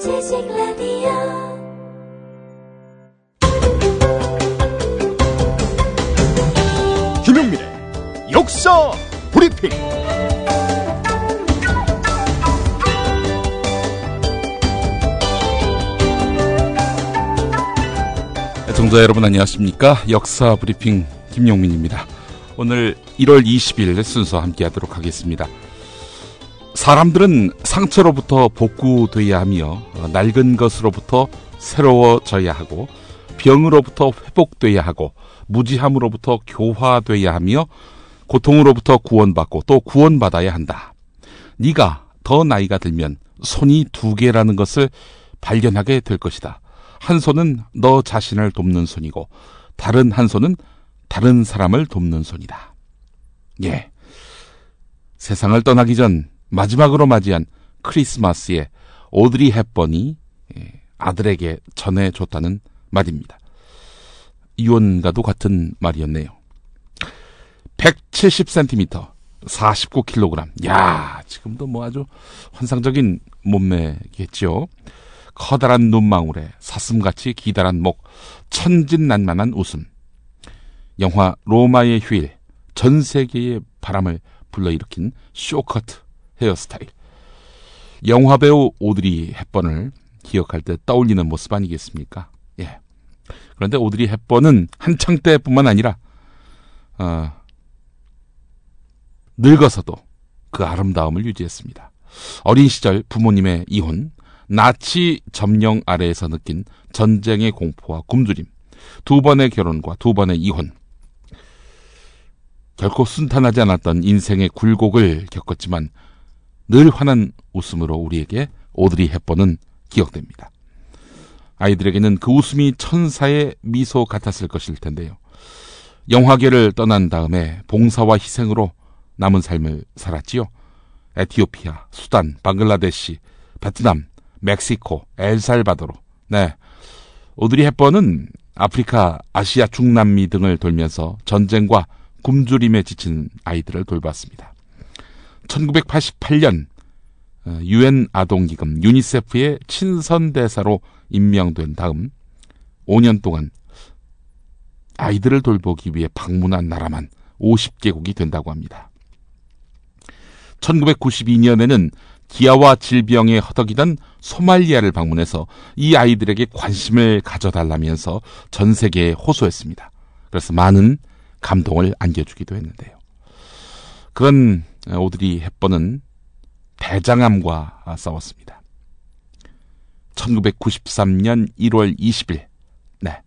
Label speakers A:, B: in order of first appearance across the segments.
A: 지식 라디오
B: 김용민의 역사 브리핑.
C: 청자 여러분 안녕하십니까? 역사 브리핑 김용민입니다. 오늘 1월 20일 순서 함께 하도록 하겠습니다. 사람들은 상처로부터 복구돼야 하며 어, 낡은 것으로부터 새로워져야 하고 병으로부터 회복돼야 하고 무지함으로부터 교화돼야 하며 고통으로부터 구원받고 또 구원받아야 한다. 네가 더 나이가 들면 손이 두 개라는 것을 발견하게 될 것이다. 한 손은 너 자신을 돕는 손이고 다른 한 손은 다른 사람을 돕는 손이다. 예. 세상을 떠나기 전 마지막으로 맞이한 크리스마스에 오드리 헵번이 예, 아들에게 전해줬다는 말입니다. 이혼과도 같은 말이었네요. 170cm, 49kg. 야, 지금도 뭐 아주 환상적인 몸매겠죠. 커다란 눈망울에 사슴같이 기다란 목, 천진난만한 웃음. 영화 로마의 휴일, 전 세계의 바람을 불러일으킨 쇼커트 헤어스타일. 영화배우 오드리 헵번을 기억할 때 떠올리는 모습 아니겠습니까? 예. 그런데 오드리 헵번은 한창 때뿐만 아니라 어, 늙어서도 그 아름다움을 유지했습니다. 어린 시절 부모님의 이혼, 나치 점령 아래에서 느낀 전쟁의 공포와 굶주림, 두 번의 결혼과 두 번의 이혼, 결코 순탄하지 않았던 인생의 굴곡을 겪었지만 늘 환한 웃음으로 우리에게 오드리 헵번은 기억됩니다. 아이들에게는 그 웃음이 천사의 미소 같았을 것일 텐데요. 영화계를 떠난 다음에 봉사와 희생으로 남은 삶을 살았지요. 에티오피아, 수단, 방글라데시, 베트남, 멕시코, 엘살바도로. 네. 오드리 헵번은 아프리카, 아시아, 중남미 등을 돌면서 전쟁과 굶주림에 지친 아이들을 돌봤습니다. 1988년 유엔 아동기금 유니세프의 친선 대사로 임명된 다음 5년 동안 아이들을 돌보기 위해 방문한 나라만 50개국이 된다고 합니다. 1992년에는 기아와 질병에 허덕이던 소말리아를 방문해서 이 아이들에게 관심을 가져달라면서 전 세계에 호소했습니다. 그래서 많은 감동을 안겨주기도 했는데요. 그런 오드리 헵번은 대장암과 싸웠습니다. 1993년 1월 20일, 네,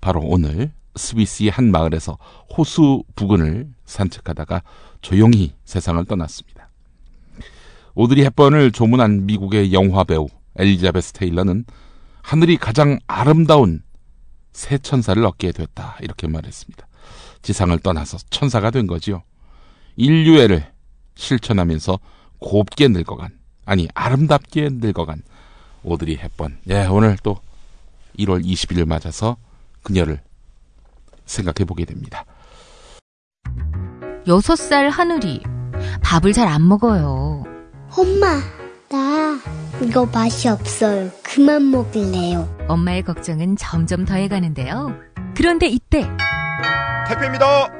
C: 바로 오늘 스위스의 한 마을에서 호수 부근을 산책하다가 조용히 세상을 떠났습니다. 오드리 헵번을 조문한 미국의 영화 배우 엘리자베스 테일러는 하늘이 가장 아름다운 새 천사를 얻게 됐다 이렇게 말했습니다. 지상을 떠나서 천사가 된 거지요. 인류애를 실천하면서 곱게 늙어간 아니 아름답게 늙어간 오드리 헵번. 예, 오늘 또 1월 20일을 맞아서 그녀를 생각해 보게 됩니다.
D: 여섯 살 하늘이 밥을 잘 안 먹어요.
E: 엄마, 나 이거 맛이 없어요. 그만 먹을래요.
D: 엄마의 걱정은 점점 더해가는데요. 그런데 이때
B: 택배입니다.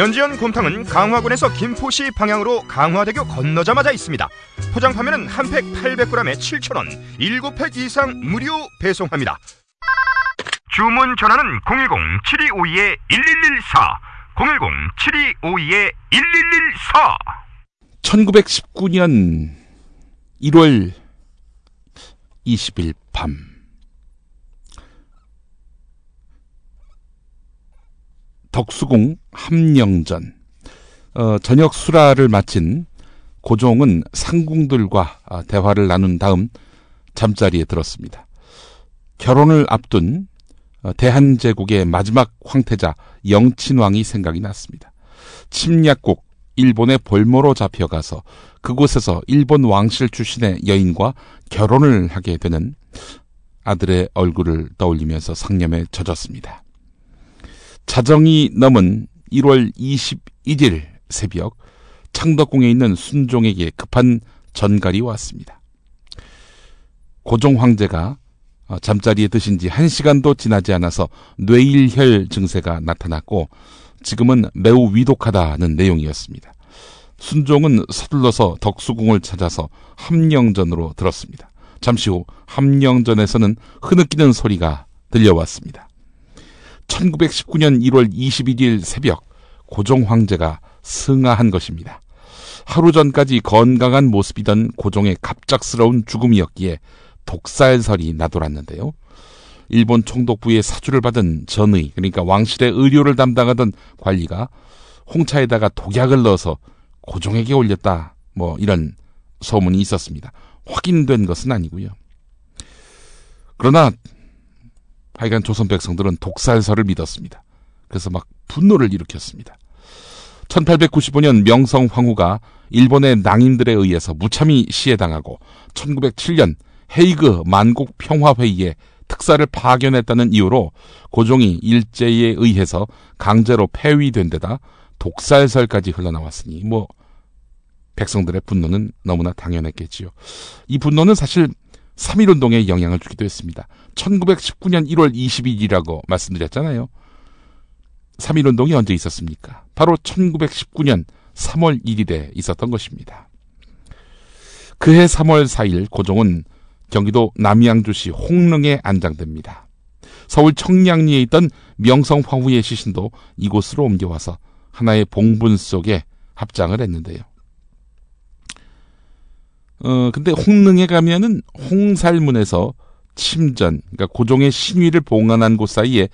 B: 연지연 곰탕은 강화군에서 김포시 방향으로 강화대교 건너자마자 있습니다. 포장 판매는 한 팩 800g에 7,000원, 7팩 이상 무료 배송합니다. 주문 전화는 010-7252-1114, 010-7252-1114.
C: 1919년 1월 20일 밤 덕수궁 함령전 어, 저녁 수라를 마친 고종은 상궁들과 아, 대화를 나눈 다음 잠자리에 들었습니다. 결혼을 앞둔 어, 대한제국의 마지막 황태자 영친왕이 생각이 났습니다. 침략국 일본의 볼모로 잡혀가서 그곳에서 일본 왕실 출신의 여인과 결혼을 하게 되는 아들의 얼굴을 떠올리면서 상념에 젖었습니다. 자정이 넘은 1월 21일 새벽 창덕궁에 있는 순종에게 급한 전갈이 왔습니다. 고종 황제가 어, 잠자리에 드신 지 1시간도 지나지 않아서 뇌일혈 증세가 나타났고 지금은 매우 위독하다는 내용이었습니다. 순종은 서둘러서 덕수궁을 찾아서 함령전으로 들었습니다. 잠시 후 함령전에서는 흐느끼는 소리가 들려왔습니다. 1919년 1월 21일 새벽 고종 황제가 승하한 것입니다. 하루 전까지 건강한 모습이던 고종의 갑작스러운 죽음이었기에 독살설이 나돌았는데요. 일본 총독부의 사주를 받은 전의, 그러니까 왕실의 의료를 담당하던 관리가 홍차에다가 독약을 넣어서 고종에게 올렸다. 뭐 이런 소문이 있었습니다. 확인된 것은 아니고요. 그러나 하여간 조선 백성들은 독살설을 믿었습니다. 그래서 막 분노를 일으켰습니다. 1895년 명성 황후가 일본의 낭인들에 의해서 무참히 시해당하고 1907년 헤이그 만국 평화회의에 특사를 파견했다는 이유로 고종이 일제에 의해서 강제로 폐위된 데다 독살설까지 흘러나왔으니 뭐 백성들의 분노는 너무나 당연했겠지요. 이 분노는 사실 3.1운동에 영향을 주기도 했습니다. 1919년 1월 22일이라고 말씀드렸잖아요. 3.1운동이 언제 있었습니까? 바로 1919년 3월 1일에 있었던 것입니다. 그해 3월 4일 고종은 경기도 남양주시 홍릉에 안장됩니다. 서울 청량리에 있던 명성황후의 시신도 이곳으로 옮겨와서 하나의 봉분 속에 합장을 했는데요. 어, 근데 홍릉에 가면은 홍살문에서 침전, 그러니까 고종의 신위를 봉안한 곳 사이에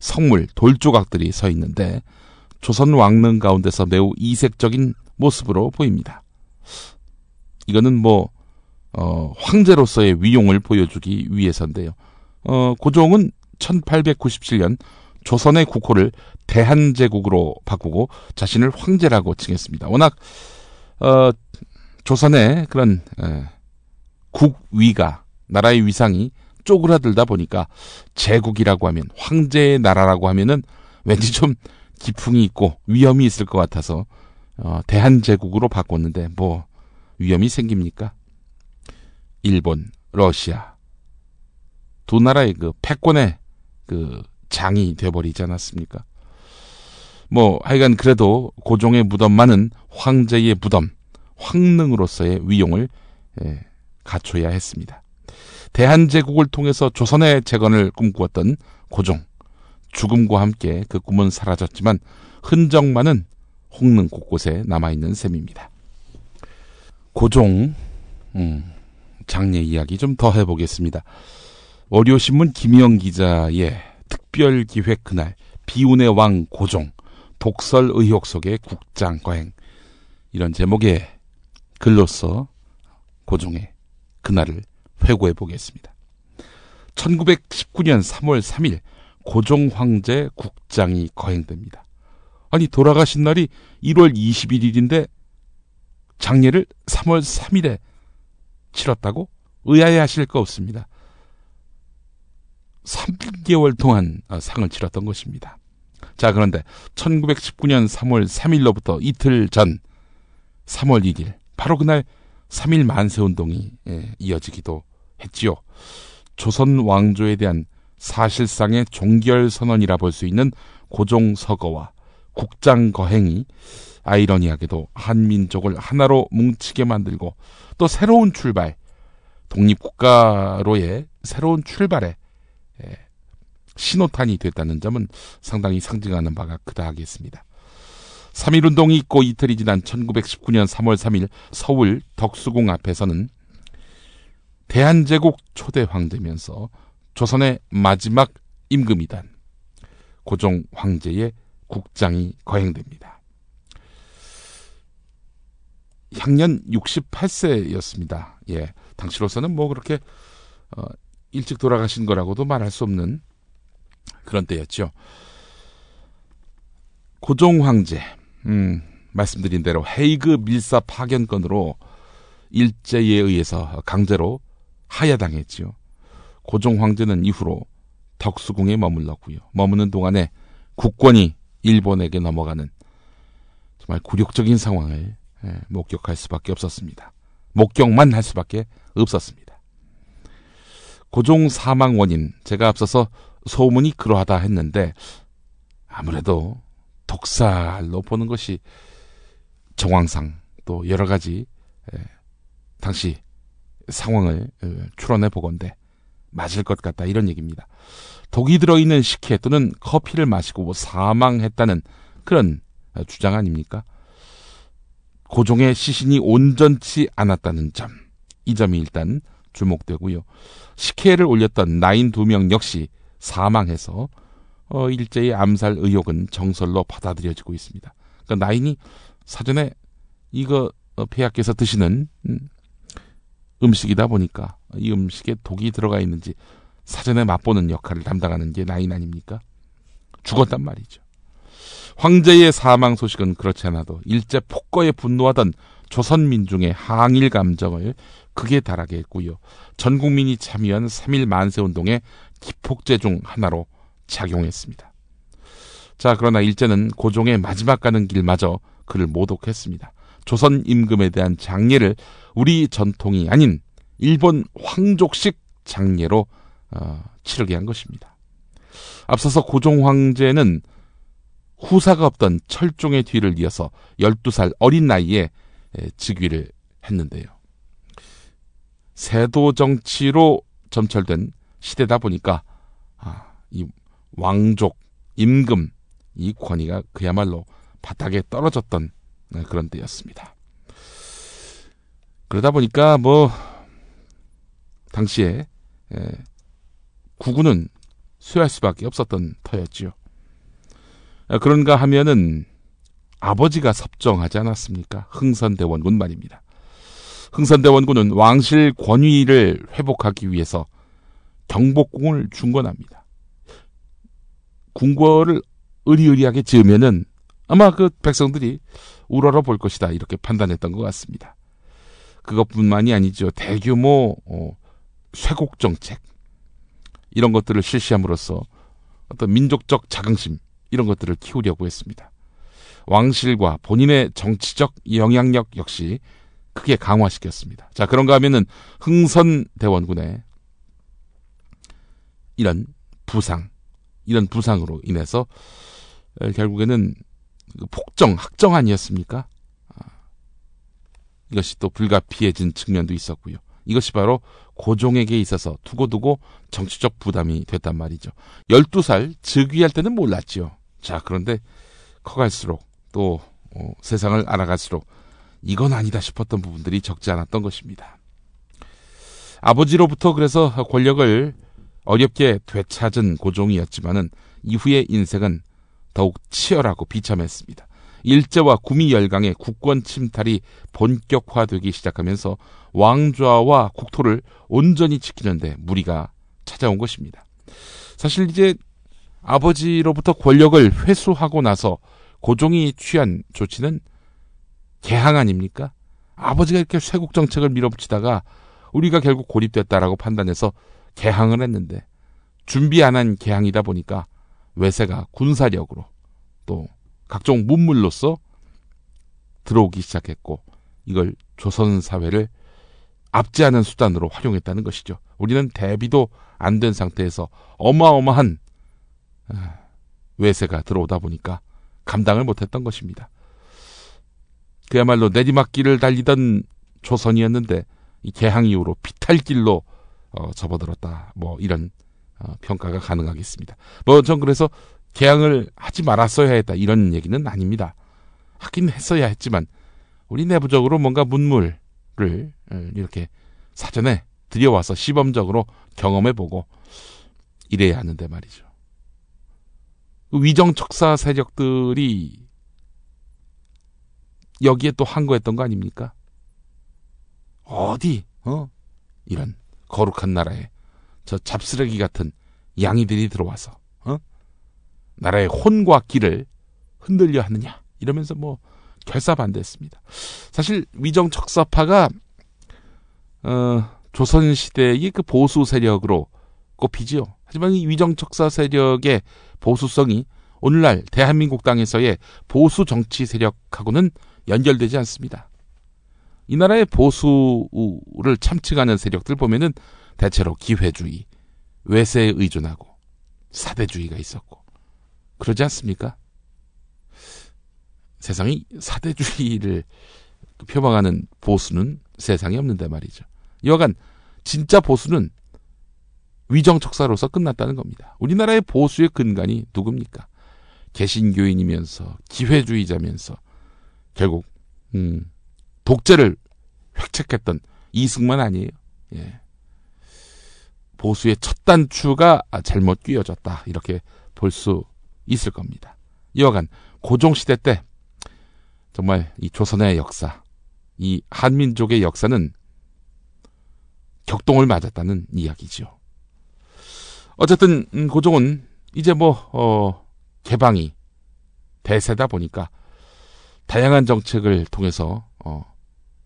C: 성물, 돌조각들이 서 있는데 조선 왕릉 가운데서 매우 이색적인 모습으로 보입니다. 이거는 뭐 어, 황제로서의 위용을 보여주기 위해서인데요. 어, 고종은 1897년 조선의 국호를 대한제국으로 바꾸고 자신을 황제라고 칭했습니다. 워낙 어, 조선의 그런 에, 국위가 나라의 위상이 쪼그라들다 보니까 제국이라고 하면 황제의 나라라고 하면은 왠지 좀 기풍이 있고 위험이 있을 것 같아서 어, 대한제국으로 바꿨는데 뭐 위험이 생깁니까? 일본, 러시아 두 나라의 그 패권의 그 장이 돼버리지 않았습니까? 뭐 하여간 그래도 고종의 무덤만은 황제의 무덤, 황릉으로서의 위용을 예, 갖춰야 했습니다. 대한제국을 통해서 조선의 재건을 꿈꾸었던 고종. 죽음과 함께 그 꿈은 사라졌지만 흔적만은 홍릉 곳곳에 남아있는 셈입니다. 고종, 음, 장례 이야기 좀 더 해보겠습니다. 월요신문 김영 기자의 특별 기획 그날 비운의 왕 고종 독설 의혹 속의 국장 거행 이런 제목의 글로써 고종의 그날을 회고해 보겠습니다. 1919년 3월 3일 고종 황제 국장이 거행됩니다. 아니 돌아가신 날이 1월 21일인데 장례를 3월 3일에 치렀다고 의아해하실 거 없습니다. 3개월 동안 어, 상을 치렀던 것입니다. 자, 그런데 1919년 3월 3일로부터 이틀 전 3월 1일, 바로 그날 3일 만세 운동이 예, 이어지기도 했지요. 조선 왕조에 대한 사실상의 종결 선언이라 볼 수 있는 고종 서거와 국장 거행이 아이러니하게도 한민족을 하나로 뭉치게 만들고 또 새로운 출발, 독립국가로의 새로운 출발에 신호탄이 됐다는 점은 상당히 상징하는 바가 크다 하겠습니다. 3.1운동이 있고 이틀이 지난 1919년 3월 3일 서울 덕수궁 앞에서는 대한제국 초대 황제면서 조선의 마지막 임금이단 고종 황제의 국장이 거행됩니다. 향년 68세였습니다. 예. 당시로서는 뭐 그렇게 어, 일찍 돌아가신 거라고도 말할 수 없는 그런 때였죠. 고종 황제, 음, 말씀드린 대로 헤이그 밀사 파견 건으로 일제에 의해서 강제로 하야당했지요. 고종 황제는 이후로 덕수궁에 머물렀고요. 머무는 동안에 국권이 일본에게 넘어가는 정말 굴욕적인 상황을 예, 목격할 수밖에 없었습니다. 목격만 할 수밖에 없었습니다. 고종 사망 원인 제가 앞서서 소문이 그러하다 했는데 아무래도 독살로 보는 것이 정황상 또 여러 가지 예, 당시 상황을 어, 추론해 보건대 맞을 것 같다 이런 얘기입니다. 독이 들어있는 식혜 또는 커피를 마시고 사망했다는 그런 주장 아닙니까? 고종의 시신이 온전치 않았다는 점, 이 점이 일단 주목되고요. 식혜를 올렸던 나인 두 명 역시 사망해서 어, 일제의 암살 의혹은 정설로 받아들여지고 있습니다. 그러니까 나인이 사전에 이거 어, 폐하께서 드시는 음, 음식이다 보니까 이 음식에 독이 들어가 있는지 사전에 맛보는 역할을 담당하는 게 나인 아닙니까? 죽었단 말이죠. 황제의 사망 소식은 그렇지 않아도 일제 폭거에 분노하던 조선 민중의 항일 감정을 극에 달하게 했고요. 전 국민이 참여한 3일 만세 운동의 기폭제 중 하나로 작용했습니다. 자, 그러나 일제는 고종의 마지막 가는 길마저 그를 모독했습니다. 조선 임금에 대한 장례를 우리 전통이 아닌 일본 황족식 장례로 어, 치르게 한 것입니다. 앞서서 고종 황제는 후사가 없던 철종의 뒤를 이어서 12살 어린 나이에 즉위를 했는데요. 세도 정치로 점철된 시대다 보니까 아, 이 왕족, 임금 이 권위가 그야말로 바닥에 떨어졌던 그런 때였습니다. 그러다 보니까 뭐 당시에 구구는 수할 수밖에 없었던 터였지요. 아, 그런가 하면은 아버지가 섭정하지 않았습니까? 흥선대원군 말입니다. 흥선대원군은 왕실 권위를 회복하기 위해서 경복궁을 중건합니다. 궁궐을 의리의리하게 지으면은 아마 그 백성들이 우러러 볼 것이다 이렇게 판단했던 것 같습니다. 그것뿐만이 아니죠. 대규모 어, 쇄곡 정책 이런 것들을 실시함으로써 어떤 민족적 자긍심 이런 것들을 키우려고 했습니다. 왕실과 본인의 정치적 영향력 역시 크게 강화시켰습니다. 자, 그런가 하면은 흥선 대원군의 이런 부상, 이런 부상으로 인해서 결국에는 그 폭정, 학정 아니었습니까? 아, 이것이 또 불가피해진 측면도 있었고요. 이것이 바로 고종에게 있어서 두고두고 정치적 부담이 됐단 말이죠. 12살 즉위할 때는 몰랐지요. 자, 그런데 커갈수록 또 어, 세상을 알아갈수록 이건 아니다 싶었던 부분들이 적지 않았던 것입니다. 아버지로부터 그래서 권력을 어렵게 되찾은 고종이었지만은 이후의 인생은 더욱 치열하고 비참했습니다. 일제와 구미 열강의 국권 침탈이 본격화되기 시작하면서 왕좌와 국토를 온전히 지키는데 무리가 찾아온 것입니다. 사실 이제 아버지로부터 권력을 회수하고 나서 고종이 취한 조치는 개항 아닙니까? 아버지가 이렇게 쇄국 정책을 밀어붙이다가 우리가 결국 고립됐다라고 판단해서 개항을 했는데 준비 안 한 개항이다 보니까 외세가 군사력으로 또 각종 문물로서 들어오기 시작했고 이걸 조선 사회를 압제하는 수단으로 활용했다는 것이죠. 우리는 대비도 안 된 상태에서 어마어마한 아, 외세가 들어오다 보니까 감당을 못했던 것입니다. 그야말로 내리막길을 달리던 조선이었는데 이 개항 이후로 비탈길로 어, 접어들었다. 뭐 이런 어, 평가가 가능하겠습니다. 뭐 전 그래서 개항을 하지 말았어야 했다 이런 얘기는 아닙니다. 하긴 했어야 했지만 우리 내부적으로 뭔가 문물을 어, 이렇게 사전에 들여와서 시범적으로 경험해보고 이래야 하는데 말이죠. 위정 척사 세력들이 여기에 또 항거했던 거 아닙니까? 어디 어 이런 거룩한 나라에 저 잡쓰레기 같은 양이들이 들어와서 어? 나라의 혼과 길을 흔들려 하느냐 이러면서 뭐 결사반대했습니다. 사실 위정 척사파가 어, 조선 시대의 그 보수 세력으로 꼽히지요. 하지만 이 위정 척사 세력의 보수성이 오늘날 대한민국 땅에서의 보수 정치 세력하고는 연결되지 않습니다. 이 나라의 보수를 참칭하는 세력들 보면은 대체로 기회주의, 외세에 의존하고 사대주의가 있었고 그러지 않습니까? 세상이 사대주의를 표방하는 보수는 세상에 없는데 말이죠. 여하간 진짜 보수는 위정척사로서 끝났다는 겁니다. 우리나라의 보수의 근간이 누굽니까? 개신교인이면서 기회주의자면서 결국 음, 독재를 획책했던 이승만 아니에요. 예. 보수의 첫 단추가 잘못 끼어졌다 이렇게 볼 수 있을 겁니다. 여하간 고종 시대 때 정말 이 조선의 역사, 이 한민족의 역사는 격동을 맞았다는 이야기죠. 어쨌든 음, 고종은 이제 뭐 어, 개방이 대세다 보니까 다양한 정책을 통해서 어,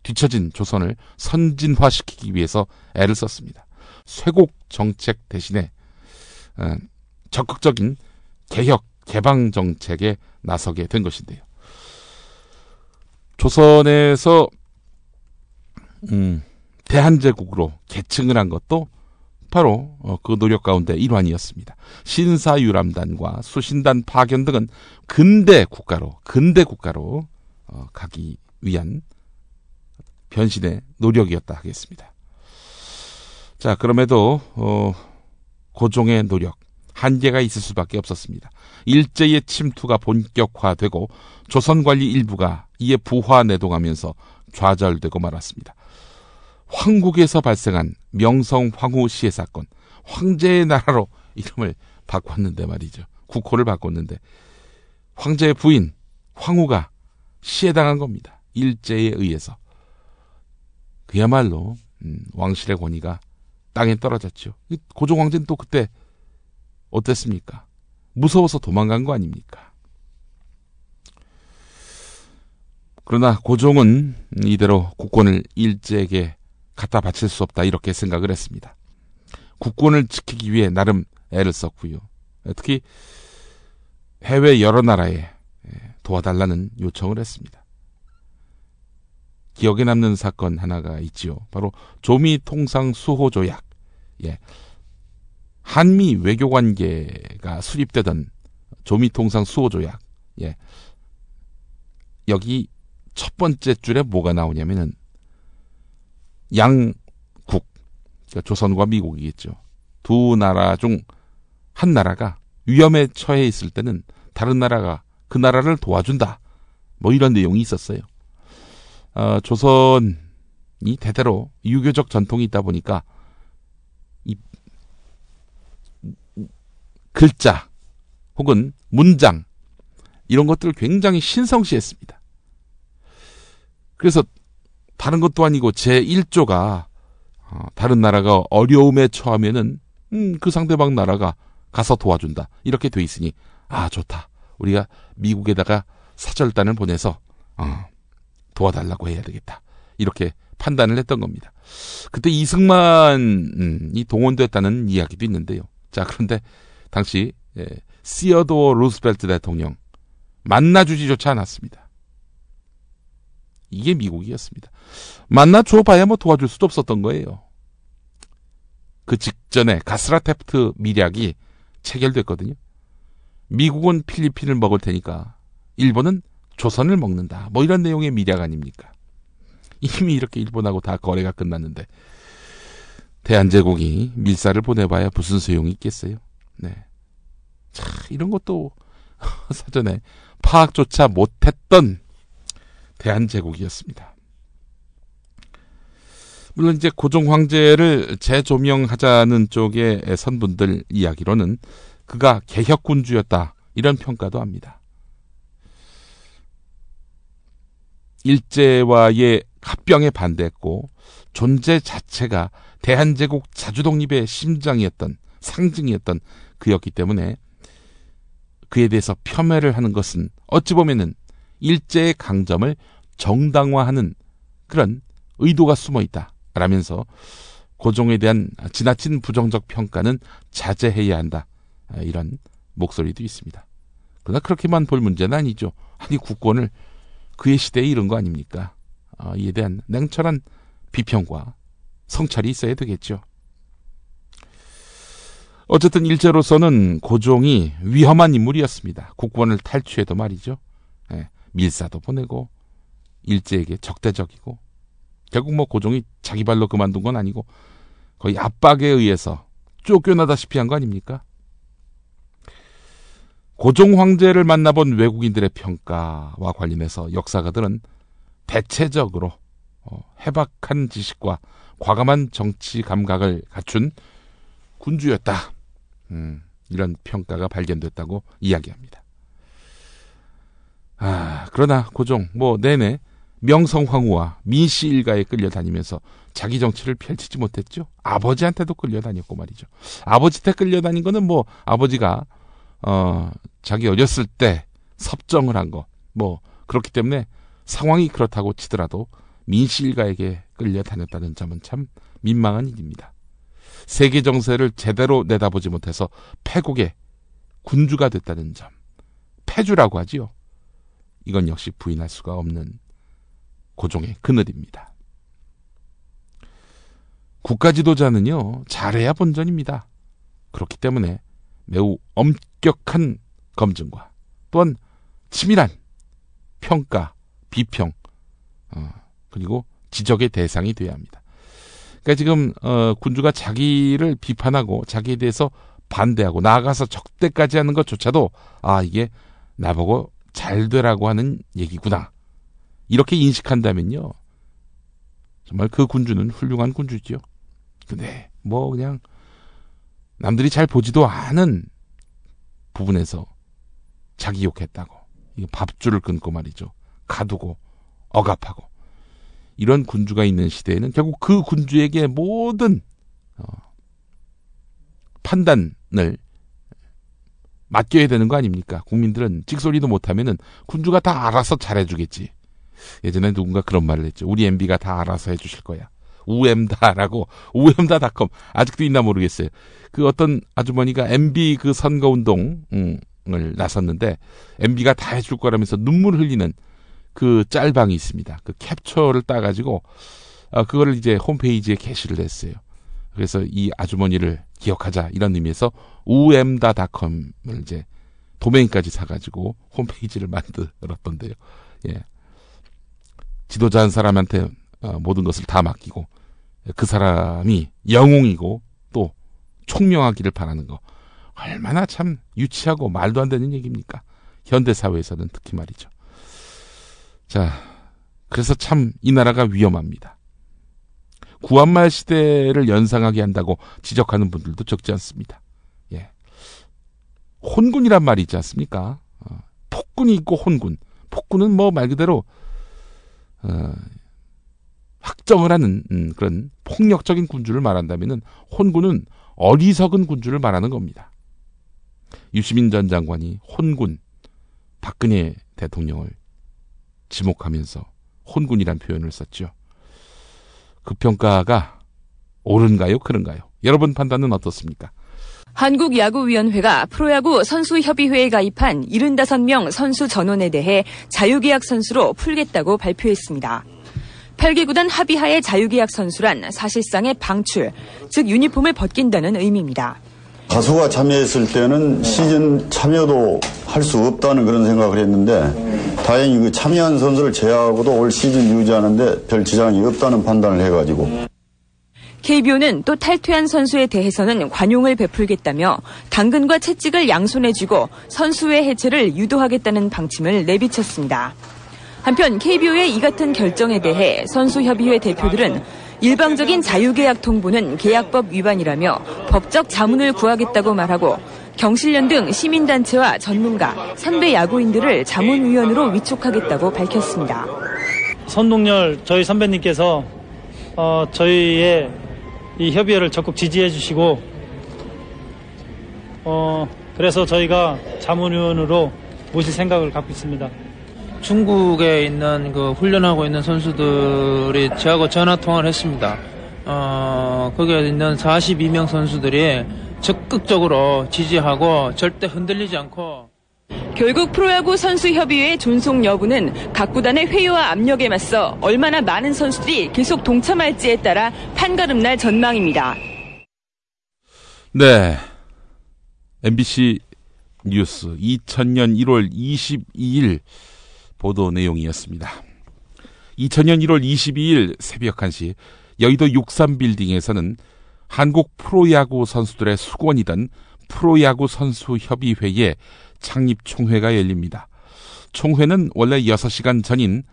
C: 뒤처진 조선을 선진화시키기 위해서 애를 썼습니다. 쇄국 정책 대신에 어, 적극적인 개혁 개방 정책에 나서게 된 것인데요. 조선에서 음, 대한제국으로 계층을 한 것도 바로 어, 그 노력 가운데 일환이었습니다. 신사유람단과 수신단 파견 등은 근대 국가로 근대 국가로 어, 가기 위한 변신의 노력이었다 하겠습니다. 자 그럼에도 어, 고종의 노력 한계가 있을 수밖에 없었습니다. 일제의 침투가 본격화되고 조선 관리 일부가 이에 부화 내동하면서 좌절되고 말았습니다. 황국에서 발생한 명성 황후 시해 사건, 황제의 나라로 이름을 바꿨는데 말이죠. 국호를 바꿨는데 황제의 부인 황후가 시해당한 겁니다. 일제에 의해서. 그야말로 음, 왕실의 권위가 땅에 떨어졌죠. 고종 황제는 또 그때 어땠습니까? 무서워서 도망간 거 아닙니까? 그러나 고종은 이대로 국권을 일제에게 갖다 바칠 수 없다 이렇게 생각을 했습니다. 국권을 지키기 위해 나름 애를 썼고요. 특히 해외 여러 나라에 도와달라는 요청을 했습니다. 기억에 남는 사건 하나가 있지요. 바로 조미 통상 수호 조약. 예. 한미 외교 관계가 수립되던 조미 통상 수호 조약. 예. 여기 첫 번째 줄에 뭐가 나오냐면은 양국, 그러니까 조선과 미국이겠죠. 두 나라 중 한 나라가 위험에 처해 있을 때는 다른 나라가 그 나라를 도와준다. 뭐 이런 내용이 있었어요. 어, 조선이 대대로 유교적 전통이 있다 보니까 이 글자 혹은 문장 이런 것들을 굉장히 신성시했습니다. 그래서 다른 것도 아니고 제 1조가 어, 다른 나라가 어려움에 처하면은 음, 그 상대방 나라가 가서 도와준다. 이렇게 돼 있으니 아 좋다. 우리가 미국에다가 사절단을 보내서 어, 도와달라고 해야 되겠다. 이렇게 판단을 했던 겁니다. 그때 이승만이 동원됐다는 이야기도 있는데요. 자 그런데 당시 예, 시어도어 루스벨트 대통령 만나주지조차 않았습니다. 이게 미국이었습니다. 만나 줘봐야 뭐 도와줄 수도 없었던 거예요. 그 직전에 가스라테프트 미략이 체결됐거든요. 미국은 필리핀을 먹을 테니까 일본은 조선을 먹는다. 뭐 이런 내용의 미략 아닙니까? 이미 이렇게 일본하고 다 거래가 끝났는데 대한제국이 밀사를 보내봐야 무슨 소용이 있겠어요. 네. 자, 이런 것도 사전에 파악조차 못했던 대한제국이었습니다. 물론 이제 고종 황제를 재조명하자는 쪽의 선분들 이야기로는 그가 개혁군주였다 이런 평가도 합니다. 일제와의 합병에 반대했고 존재 자체가 대한제국 자주독립의 심장이었던 상징이었던 그였기 때문에 그에 대해서 폄훼를 하는 것은 어찌 보면은 일제의 강점을 정당화하는 그런 의도가 숨어 있다. 라면서 고종에 대한 지나친 부정적 평가는 자제해야 한다. 이런 목소리도 있습니다. 그러나 그렇게만 볼 문제는 아니죠. 아니 국권을 그의 시대에 이런 거 아닙니까? 어, 이에 대한 냉철한 비평과 성찰이 있어야 되겠죠. 어쨌든 일제로서는 고종이 위험한 인물이었습니다. 국권을 탈취해도 말이죠. 예, 밀사도 보내고 일제에게 적대적이고 결국 뭐 고종이 자기 발로 그만둔 건 아니고 거의 압박에 의해서 쫓겨나다시피 한 거 아닙니까? 고종 황제를 만나본 외국인들의 평가와 관련해서 역사가들은 대체적으로 어, 해박한 지식과 과감한 정치 감각을 갖춘 군주였다. 음, 이런 평가가 발견됐다고 이야기합니다. 아, 그러나 고종 뭐 내내 명성황후와 민씨 일가에 끌려다니면서 자기 정치를 펼치지 못했죠. 아버지한테도 끌려다녔고 말이죠. 아버지한테 끌려다닌 거는 뭐 아버지가 어 자기 어렸을 때 섭정을 한 거. 뭐 그렇기 때문에 상황이 그렇다고 치더라도 민씨 일가에게 끌려 다녔다는 점은 참 민망한 일입니다. 세계 정세를 제대로 내다보지 못해서 패국의 군주가 됐다는 점. 패주라고 하지요. 이건 역시 부인할 수가 없는 고종의 그늘입니다. 국가 지도자는요, 잘해야 본전입니다. 그렇기 때문에 매우 엄격한 검증과 또한 치밀한 평가, 비평, 어, 그리고 지적의 대상이 되어야 합니다. 그러니까 지금 어, 군주가 자기를 비판하고 자기에 대해서 반대하고 나아가서 적대까지 하는 것조차도 아 이게 나보고 잘 되라고 하는 얘기구나 이렇게 인식한다면요 정말 그 군주는 훌륭한 군주지요. 근데 뭐 그냥 남들이 잘 보지도 않은 부분에서 자기 욕했다고 밥줄을 끊고 말이죠 가두고 억압하고 이런 군주가 있는 시대에는 결국 그 군주에게 모든 어, 판단을 맡겨야 되는 거 아닙니까? 국민들은 찍소리도 못하면은 군주가 다 알아서 잘해주겠지. 예전에 누군가 그런 말을 했죠. 우리 MB가 다 알아서 해주실 거야. 우엠다라고 우엠다닷컴 아직도 있나 모르겠어요. 그 어떤 아주머니가 MB 그 선거 운동을 나섰는데 MB가 다 해줄 거라면서 눈물 흘리는 그 짤방이 있습니다. 그 캡처를 따가지고 어, 그거를 이제 홈페이지에 게시를 했어요. 그래서 이 아주머니를 기억하자 이런 의미에서 우엠다닷컴을 이제 도메인까지 사가지고 홈페이지를 만들었던데요. 예. 지도자 한 사람한테 어, 모든 것을 다 맡기고 그 사람이 영웅이고 또 총명하기를 바라는 거 얼마나 참 유치하고 말도 안 되는 얘기입니까? 현대 사회에서는 특히 말이죠. 자, 그래서 참 이 나라가 위험합니다. 구한말 시대를 연상하게 한다고 지적하는 분들도 적지 않습니다. 예. 혼군이란 말이 있지 않습니까? 어, 폭군이 있고 혼군. 폭군은 뭐 말 그대로 어, 확정을 하는 음, 그런 폭력적인 군주를 말한다면은 혼군은 어리석은 군주를 말하는 겁니다. 유시민 전 장관이 혼군 박근혜 대통령을 지목하면서 혼군이란 표현을 썼죠. 그 평가가 옳은가요? 그런가요? 여러분 판단은 어떻습니까?
A: 한국야구위원회가 프로야구 선수협의회에 가입한 75명 선수 전원에 대해 자유계약 선수로 풀겠다고 발표했습니다. 8개 구단 합의하에 자유계약 선수란 사실상의 방출, 즉 유니폼을 벗긴다는 의미입니다.
F: 가수가 참여했을 때는 시즌 참여도 할 수 없다는 그런 생각을 했는데 다행히 그 참여한 선수를 제외하고도 올 시즌 유지하는데 별 지장이 없다는 판단을 해가지고
A: KBO는 또 탈퇴한 선수에 대해서는 관용을 베풀겠다며 당근과 채찍을 양손해주고 선수의 해체를 유도하겠다는 방침을 내비쳤습니다. 한편 KBO의 이 같은 결정에 대해 선수협의회 대표들은 일방적인 자유계약 통보는 계약법 위반이라며 법적 자문을 구하겠다고 말하고 경실련 등 시민단체와 전문가, 선배 야구인들을 자문위원으로 위촉하겠다고 밝혔습니다.
G: 선동열 저희 선배님께서 어, 저희의 이 협의회를 적극 지지해 주시고 어 그래서 저희가 자문위원으로 모실 생각을 갖고 있습니다.
H: 중국에 있는 그 훈련하고 있는 선수들이 저하고 전화 통화를 했습니다. 어, 거기에 있는 42명 선수들이 적극적으로 지지하고 절대 흔들리지 않고
A: 결국 프로야구 선수협의회 존속 여부는 각 구단의 회유와 압력에 맞서 얼마나 많은 선수들이 계속 동참할지에 따라 판가름 날 전망입니다.
C: 네. MBC 뉴스 2000년 1월 22일 보도 내용이었습니다. 2000년 1월 22일 새벽 1시 여의도 63빌딩에서는 한국 프로야구 선수들의 수건이던 프로야구 선수협의회의 창립 총회가 열립니다. 총회는 원래 6시간 전인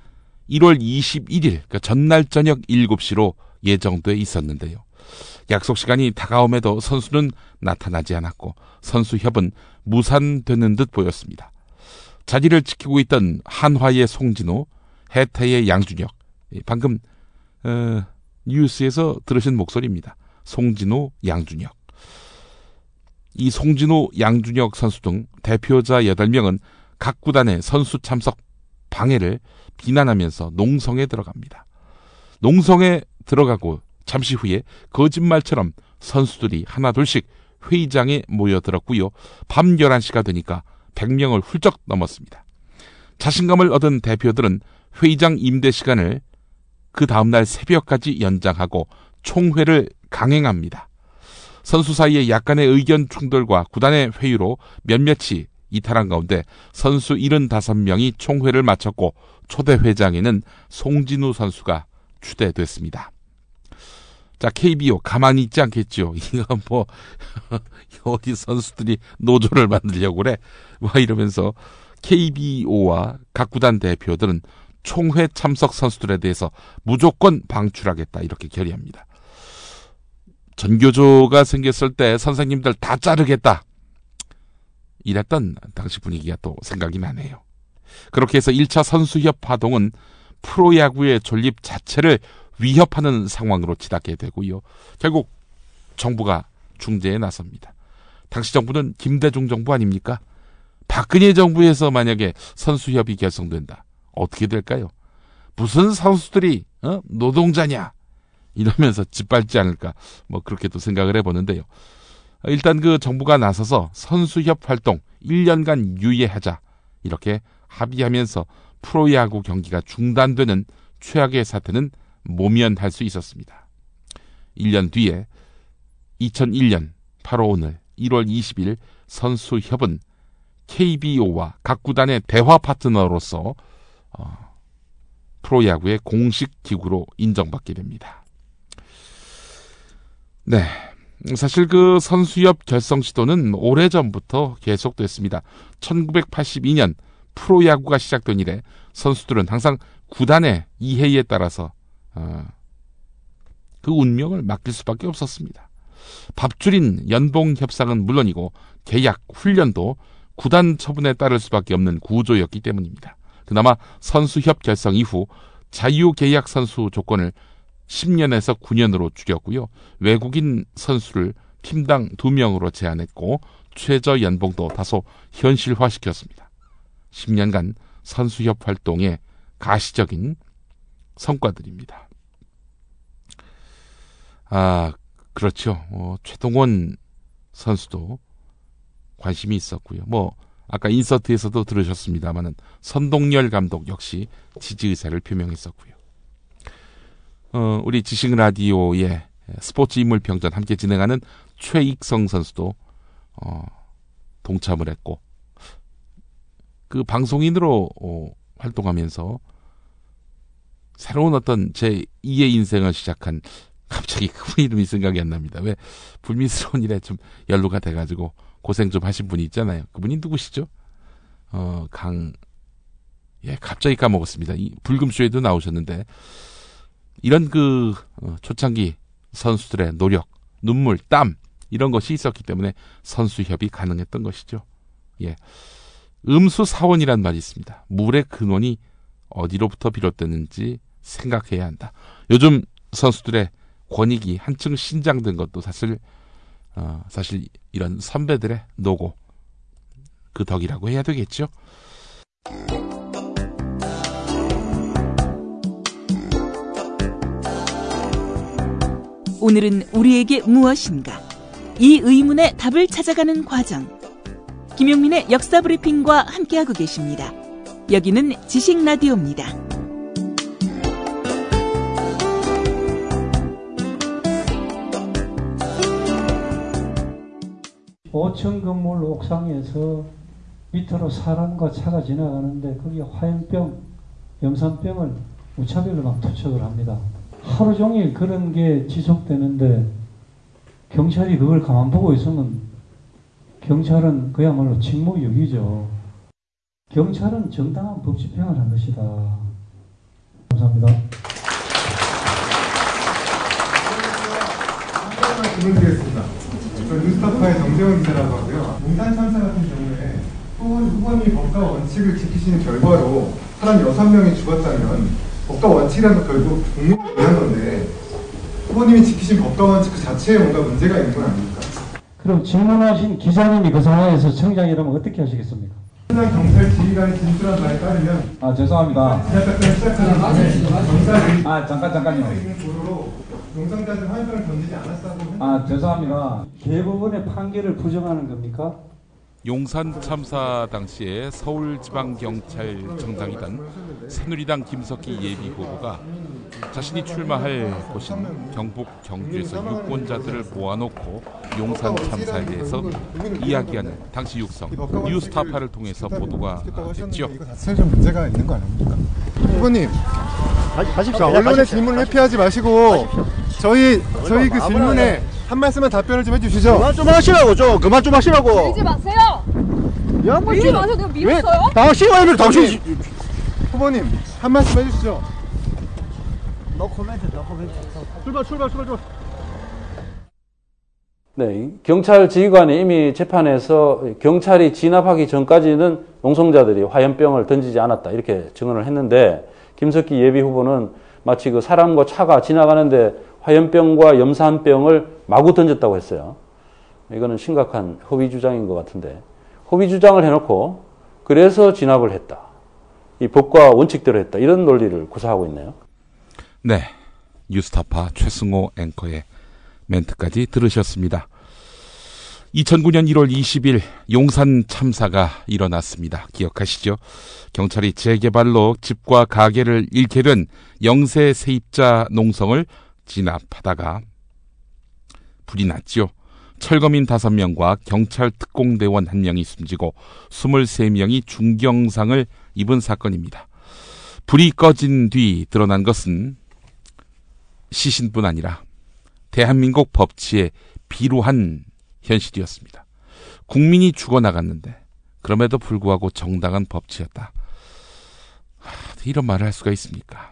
C: 1월 21일, 그러니까 전날 저녁 7시로 예정돼 있었는데요. 약속 시간이 다가옴에도 선수는 나타나지 않았고 선수협은 무산되는 듯 보였습니다. 자리를 지키고 있던 한화의 송진호, 해태의 양준혁, 방금 어, 뉴스에서 들으신 목소리입니다. 송진호, 양준혁. 이 송진호, 양준혁 선수 등 대표자 8명은 각 구단의 선수 참석 방해를 비난하면서 농성에 들어갑니다. 농성에 들어가고 잠시 후에 거짓말처럼 선수들이 하나둘씩 회의장에 모여들었고요. 밤 11시가 되니까 100명을 훌쩍 넘었습니다. 자신감을 얻은 대표들은 회의장 임대 시간을 그 다음날 새벽까지 연장하고 총회를 강행합니다. 선수 사이의 약간의 의견 충돌과 구단의 회의로 몇몇이 이탈한 가운데 선수 75명이 총회를 마쳤고 초대 회장에는 송진우 선수가 추대됐습니다. 자, KBO 가만히 있지 않겠죠. 이거 뭐 어디 선수들이 노조를 만들려고 그래. 뭐 이러면서 KBO와 각 구단 대표들은 총회 참석 선수들에 대해서 무조건 방출하겠다 이렇게 결의합니다. 전교조가 생겼을 때 선생님들 다 자르겠다. 이랬던 당시 분위기가 또 생각이 나네요. 그렇게 해서 1차 선수협 파동은 프로야구의 존립 자체를 위협하는 상황으로 치닫게 되고요. 결국 정부가 중재에 나섭니다. 당시 정부는 김대중 정부 아닙니까? 박근혜 정부에서 만약에 선수협이 결성된다. 어떻게 될까요? 무슨 선수들이 어? 노동자냐? 이러면서 짓밟지 않을까 뭐 그렇게도 생각을 해보는데요. 일단 그 정부가 나서서 선수협 활동 1년간 유예하자 이렇게 합의하면서 프로야구 경기가 중단되는 최악의 사태는 모면할 수 있었습니다. 1년 뒤에 2001년 8월 오늘 1월 20일 선수협은 KBO와 각 구단의 대화 파트너로서 어, 프로야구의 공식 기구로 인정받게 됩니다. 네. 사실 그 선수협 결성 시도는 오래전부터 계속됐습니다. 1982년 프로야구가 시작된 이래 선수들은 항상 구단의 이해에 따라서 어, 그 운명을 맡길 수밖에 없었습니다. 밥줄인 연봉 협상은 물론이고 계약, 훈련도 구단 처분에 따를 수밖에 없는 구조였기 때문입니다. 그나마 선수협 결성 이후 자유계약 선수 조건을 10년에서 9년으로 줄였고요. 외국인 선수를 팀당 2명으로 제한했고 최저 연봉도 다소 현실화시켰습니다. 10년간 선수협 활동의 가시적인 성과들입니다. 아, 그렇죠. 어, 최동원 선수도 관심이 있었고요. 뭐 아까 인서트에서도 들으셨습니다마는 선동열 감독 역시 지지 의사를 표명했었고요. 어, 우리 지식 라디오의 스포츠 인물 평전 함께 진행하는 최익성 선수도 어, 동참을 했고 그 방송인으로 어, 활동하면서 새로운 어떤 제 2의 인생을 시작한 갑자기 그분 이름이 생각이 안 납니다. 왜 불미스러운 일에 좀 연루가 돼가지고 고생 좀 하신 분이 있잖아요. 그분이 누구시죠? 어, 강, 예, 갑자기 까먹었습니다. 이 불금쇼에도 나오셨는데, 이런 그 어, 초창기 선수들의 노력, 눈물, 땀 이런 것이 있었기 때문에 선수협이 가능했던 것이죠. 예. 음수 사원이란 말이 있습니다. 물의 근원이 어디로부터 비롯됐는지 생각해야 한다. 요즘 선수들의 권익이 한층 신장된 것도 사실 어, 사실 이런 선배들의 노고 그 덕이라고 해야 되겠죠.
I: 오늘은 우리에게 무엇인가? 이 의문의 답을 찾아가는 과정. 김용민의 역사 브리핑과 함께하고 계십니다. 여기는 지식 라디오입니다.
J: 5층 건물 옥상에서 밑으로 사람과 차가 지나가는데 거기 화염병, 염산병을 무차별로 막 투척을 합니다. 하루 종일 그런 게 지속되는데 경찰이 그걸 가만 보고 있으면 경찰은 그야말로 직무유기죠. 경찰은 정당한 법 집행을 한 것이다. 감사합니다.
K: 질문 드리겠습니다. 저 뉴스타파의 정재원 기자라고 하고요. 용산 참사 같은 경우에 후보, 후보님이 법과 원칙을 지키시는 결과로 사람 6명이 죽었다면 법과 원칙이라는 건 결국 국민을 위한 건데 후보님이 지키신 법과 원칙 그 자체에 뭔가 문제가 있는 건 아닙니까?
J: 그럼 질문하신 기자님이 그 상황에서 청장이라면 어떻게 하시겠습니까?
K: 경찰 지휘관이 진술한 바에 따르면
L: 아 죄송합니다.
K: 지하사건을 시작하는 전에 경찰이
L: 아 잠깐 잠깐요.
K: 용상자들 화염병을 던지지 않았다고
L: 아 죄송합니다.
J: 대법원의 판결을 부정하는 겁니까?
C: 용산 참사 당시에 서울지방경찰청장이던 새누리당 김석기 예비 후보가 자신이 출마할 곳인 경북 경주에서 유권자들을 모아놓고 용산 참사에 대해서 이야기하는 당시 육성 뉴스타파를 통해서 보도가 됐죠.
K: 이거 자체에 좀 문제가 있는 거 아닙니까? 후보님 가십시오. 언론의 질문을 회피하지 마시고 저희 저희 그 질문에 한 말씀만 답변을 좀 해주시죠.
M: 그만 좀 하시라고 좀 그만 좀 하시라고
N: 밀지 마세요.
M: 야,
N: 밀지 마세요. 내가 밀었어요?
M: 당신 아니면 당신
K: 후보님 한 말씀 해주시죠.
M: 너 코멘트 너 코멘트 출발 출발 출발 출발
O: 네, 경찰 지휘관이 이미 재판에서 경찰이 진압하기 전까지는 농성자들이 화염병을 던지지 않았다 이렇게 증언을 했는데 김석기 예비 후보는 마치 그 사람과 차가 지나가는데 화염병과 염산병을 마구 던졌다고 했어요. 이거는 심각한 허위 주장인 것 같은데 허위 주장을 해놓고 그래서 진압을 했다. 이 법과 원칙대로 했다. 이런 논리를 구사하고 있네요.
C: 네. 뉴스타파 최승호 앵커의 멘트까지 들으셨습니다. 2009년 1월 20일 용산 참사가 일어났습니다. 기억하시죠? 경찰이 재개발로 집과 가게를 잃게 된 영세 세입자 농성을 진압하다가 불이 났지요. 철거민 5명과 경찰 특공대원 1명이 숨지고 23명이 중경상을 입은 사건입니다. 불이 꺼진 뒤 드러난 것은 시신뿐 아니라 대한민국 법치의 비루한 현실이었습니다. 국민이 죽어나갔는데 그럼에도 불구하고 정당한 법치였다. 하, 이런 말을 할 수가 있습니까?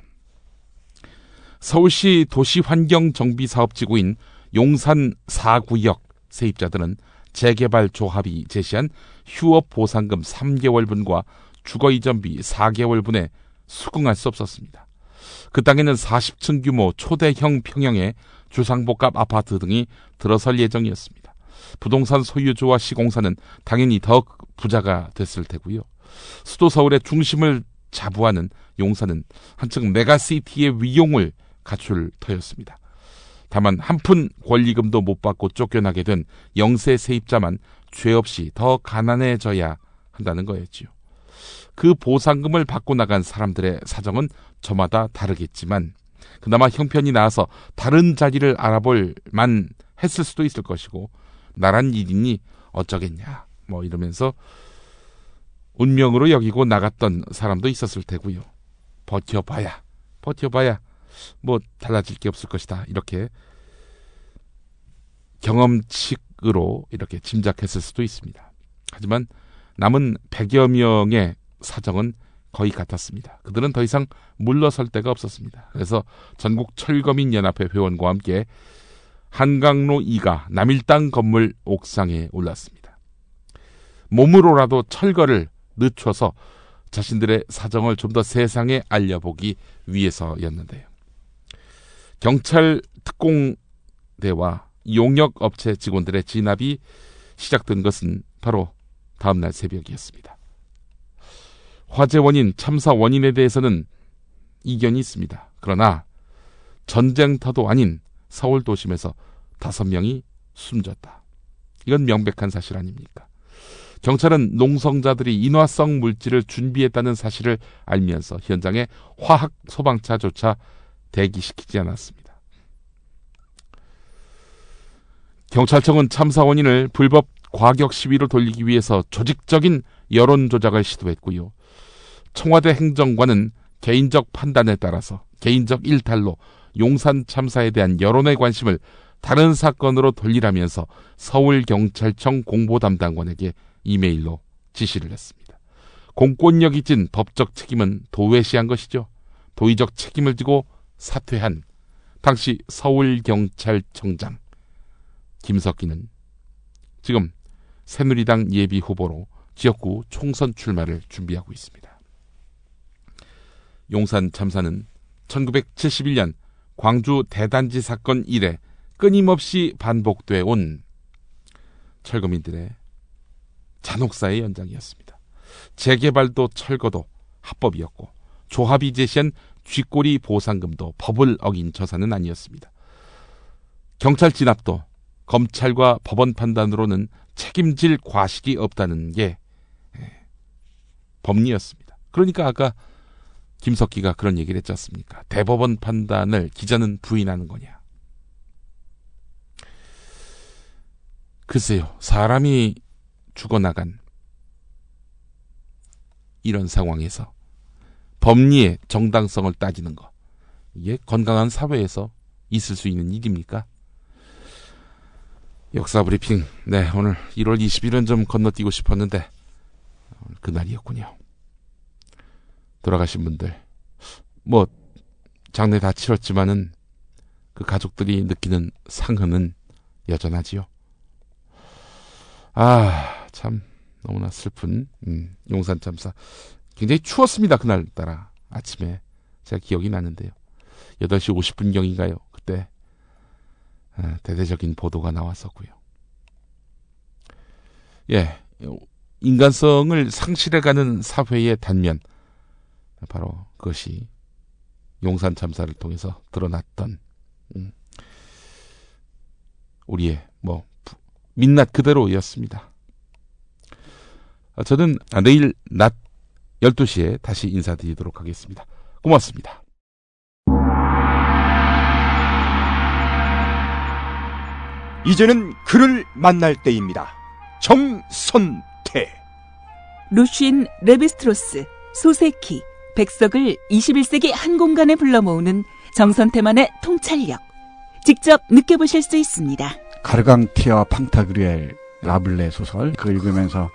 C: 서울시 도시환경정비사업지구인 용산 4구역 세입자들은 재개발 조합이 제시한 휴업 보상금 3개월분과 주거 이전비 4개월분에 수긍할 수 없었습니다. 그 땅에는 40층 규모 초대형 평형의 주상복합 아파트 등이 들어설 예정이었습니다. 부동산 소유주와 시공사는 당연히 더 부자가 됐을 테고요. 수도 서울의 중심을 자부하는 용산은 한층 메가시티의 위용을 갖출 터였습니다. 다만 한 푼 권리금도 못 받고 쫓겨나게 된 영세 세입자만 죄 없이 더 가난해져야 한다는 거였지요. 그 보상금을 받고 나간 사람들의 사정은 저마다 다르겠지만 그나마 형편이 나아서 다른 자리를 알아볼 만 했을 수도 있을 것이고 나란 일이니 어쩌겠냐 뭐 이러면서 운명으로 여기고 나갔던 사람도 있었을 테고요. 버텨봐야 버텨봐야 뭐 달라질 게 없을 것이다 이렇게 경험칙으로 이렇게 짐작했을 수도 있습니다. 하지만 남은 100여 명의 사정은 거의 같았습니다. 그들은 더 이상 물러설 데가 없었습니다. 그래서 전국 철거민 연합회 회원과 함께 한강로 2가 남일당 건물 옥상에 올랐습니다. 몸으로라도 철거를 늦춰서 자신들의 사정을 좀 더 세상에 알려보기 위해서였는데요. 경찰 특공대와 용역 업체 직원들의 진압이 시작된 것은 바로 다음날 새벽이었습니다. 화재 원인, 참사 원인에 대해서는 이견이 있습니다. 그러나 전쟁터도 아닌 서울 도심에서 다섯 명이 숨졌다. 이건 명백한 사실 아닙니까? 경찰은 농성자들이 인화성 물질을 준비했다는 사실을 알면서 현장에 화학 소방차조차 대기시키지 않았습니다. 경찰청은 참사 원인을 불법 과격 시위로 돌리기 위해서 조직적인 여론 조작을 시도했고요. 청와대 행정관은 개인적 판단에 따라서 개인적 일탈로 용산 참사에 대한 여론의 관심을 다른 사건으로 돌리라면서 서울경찰청 공보 담당관에게 이메일로 지시를 했습니다. 공권력이 진 법적 책임은 도외시한 것이죠. 도의적 책임을 지고 사퇴한 당시 서울경찰청장 김석기는 지금 새누리당 예비 후보로 지역구 총선 출마를 준비하고 있습니다. 용산 참사는 1971년 광주 대단지 사건 이래 끊임없이 반복돼 온 철거민들의 잔혹사의 연장이었습니다. 재개발도 철거도 합법이었고 조합이 제시한 쥐꼬리 보상금도 법을 어긴 처사는 아니었습니다. 경찰 진압도 검찰과 법원 판단으로는 책임질 과실이 없다는 게 예, 법리였습니다. 그러니까 아까 김석기가 그런 얘기를 했지 않습니까? 대법원 판단을 기자는 부인하는 거냐. 글쎄요, 사람이 죽어나간 이런 상황에서 법리의 정당성을 따지는 거. 이게 건강한 사회에서 있을 수 있는 일입니까? 역사 브리핑. 네, 오늘 1월 20일은 좀 건너뛰고 싶었는데, 그날이었군요. 돌아가신 분들. 뭐, 장례 다 치렀지만은, 그 가족들이 느끼는 상흔은 여전하지요. 아, 참, 너무나 슬픈, 음, 용산 참사. 굉장히 추웠습니다, 그날따라. 아침에. 제가 기억이 나는데요. 8시 50분경인가요? 그때, 아, 대대적인 보도가 나왔었고요. 예, 인간성을 상실해가는 사회의 단면. 바로 그것이 용산 참사를 통해서 드러났던, 음, 우리의, 뭐, 민낯 그대로였습니다. 아, 저는 내일 낮 12시에 다시 인사드리도록 하겠습니다. 고맙습니다.
B: 이제는 그를 만날 때입니다. 정선태.
I: 루쉰 레비스트로스, 소세키, 백석을 21세기 한 공간에 불러 모으는 정선태만의 통찰력. 직접 느껴보실 수 있습니다.
P: 가르강티아 팡타그리엘 라블레 소설 그걸 읽으면서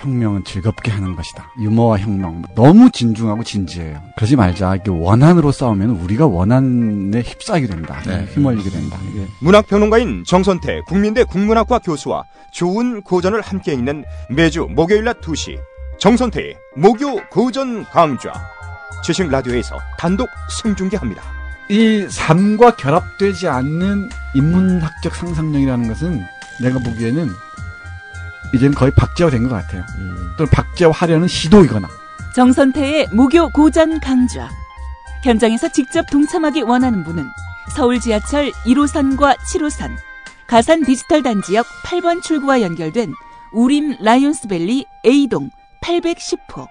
P: 혁명은 즐겁게 하는 것이다. 유머와 혁명 너무 진중하고 진지해요. 그러지 말자. 이게 원한으로 싸우면 우리가 원한에 휩싸이게 된다.
B: 네.
P: 휘말리게 된다. 이게
B: 문학평론가인 정선태 국민대 국문학과 교수와 좋은 고전을 함께 읽는 매주 목요일 낮 2시 정선태의 목요 고전 강좌 지식 라디오에서 단독 생중계합니다.
P: 이 삶과 결합되지 않는 인문학적 상상력이라는 것은 내가 보기에는 이제는 거의 박제화된 것 같아요. 또는 박제화하려는 시도이거나.
I: 정선태의 무교 고전 강좌. 현장에서 직접 동참하기 원하는 분은 서울 지하철 1호선과 7호선, 가산 디지털 단지역 8번 출구와 연결된 우림 라이온스밸리 A동 810호.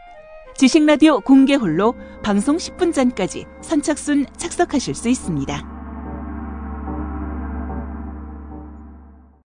I: 지식라디오 공개 홀로 방송 10분 전까지 선착순 착석하실 수 있습니다.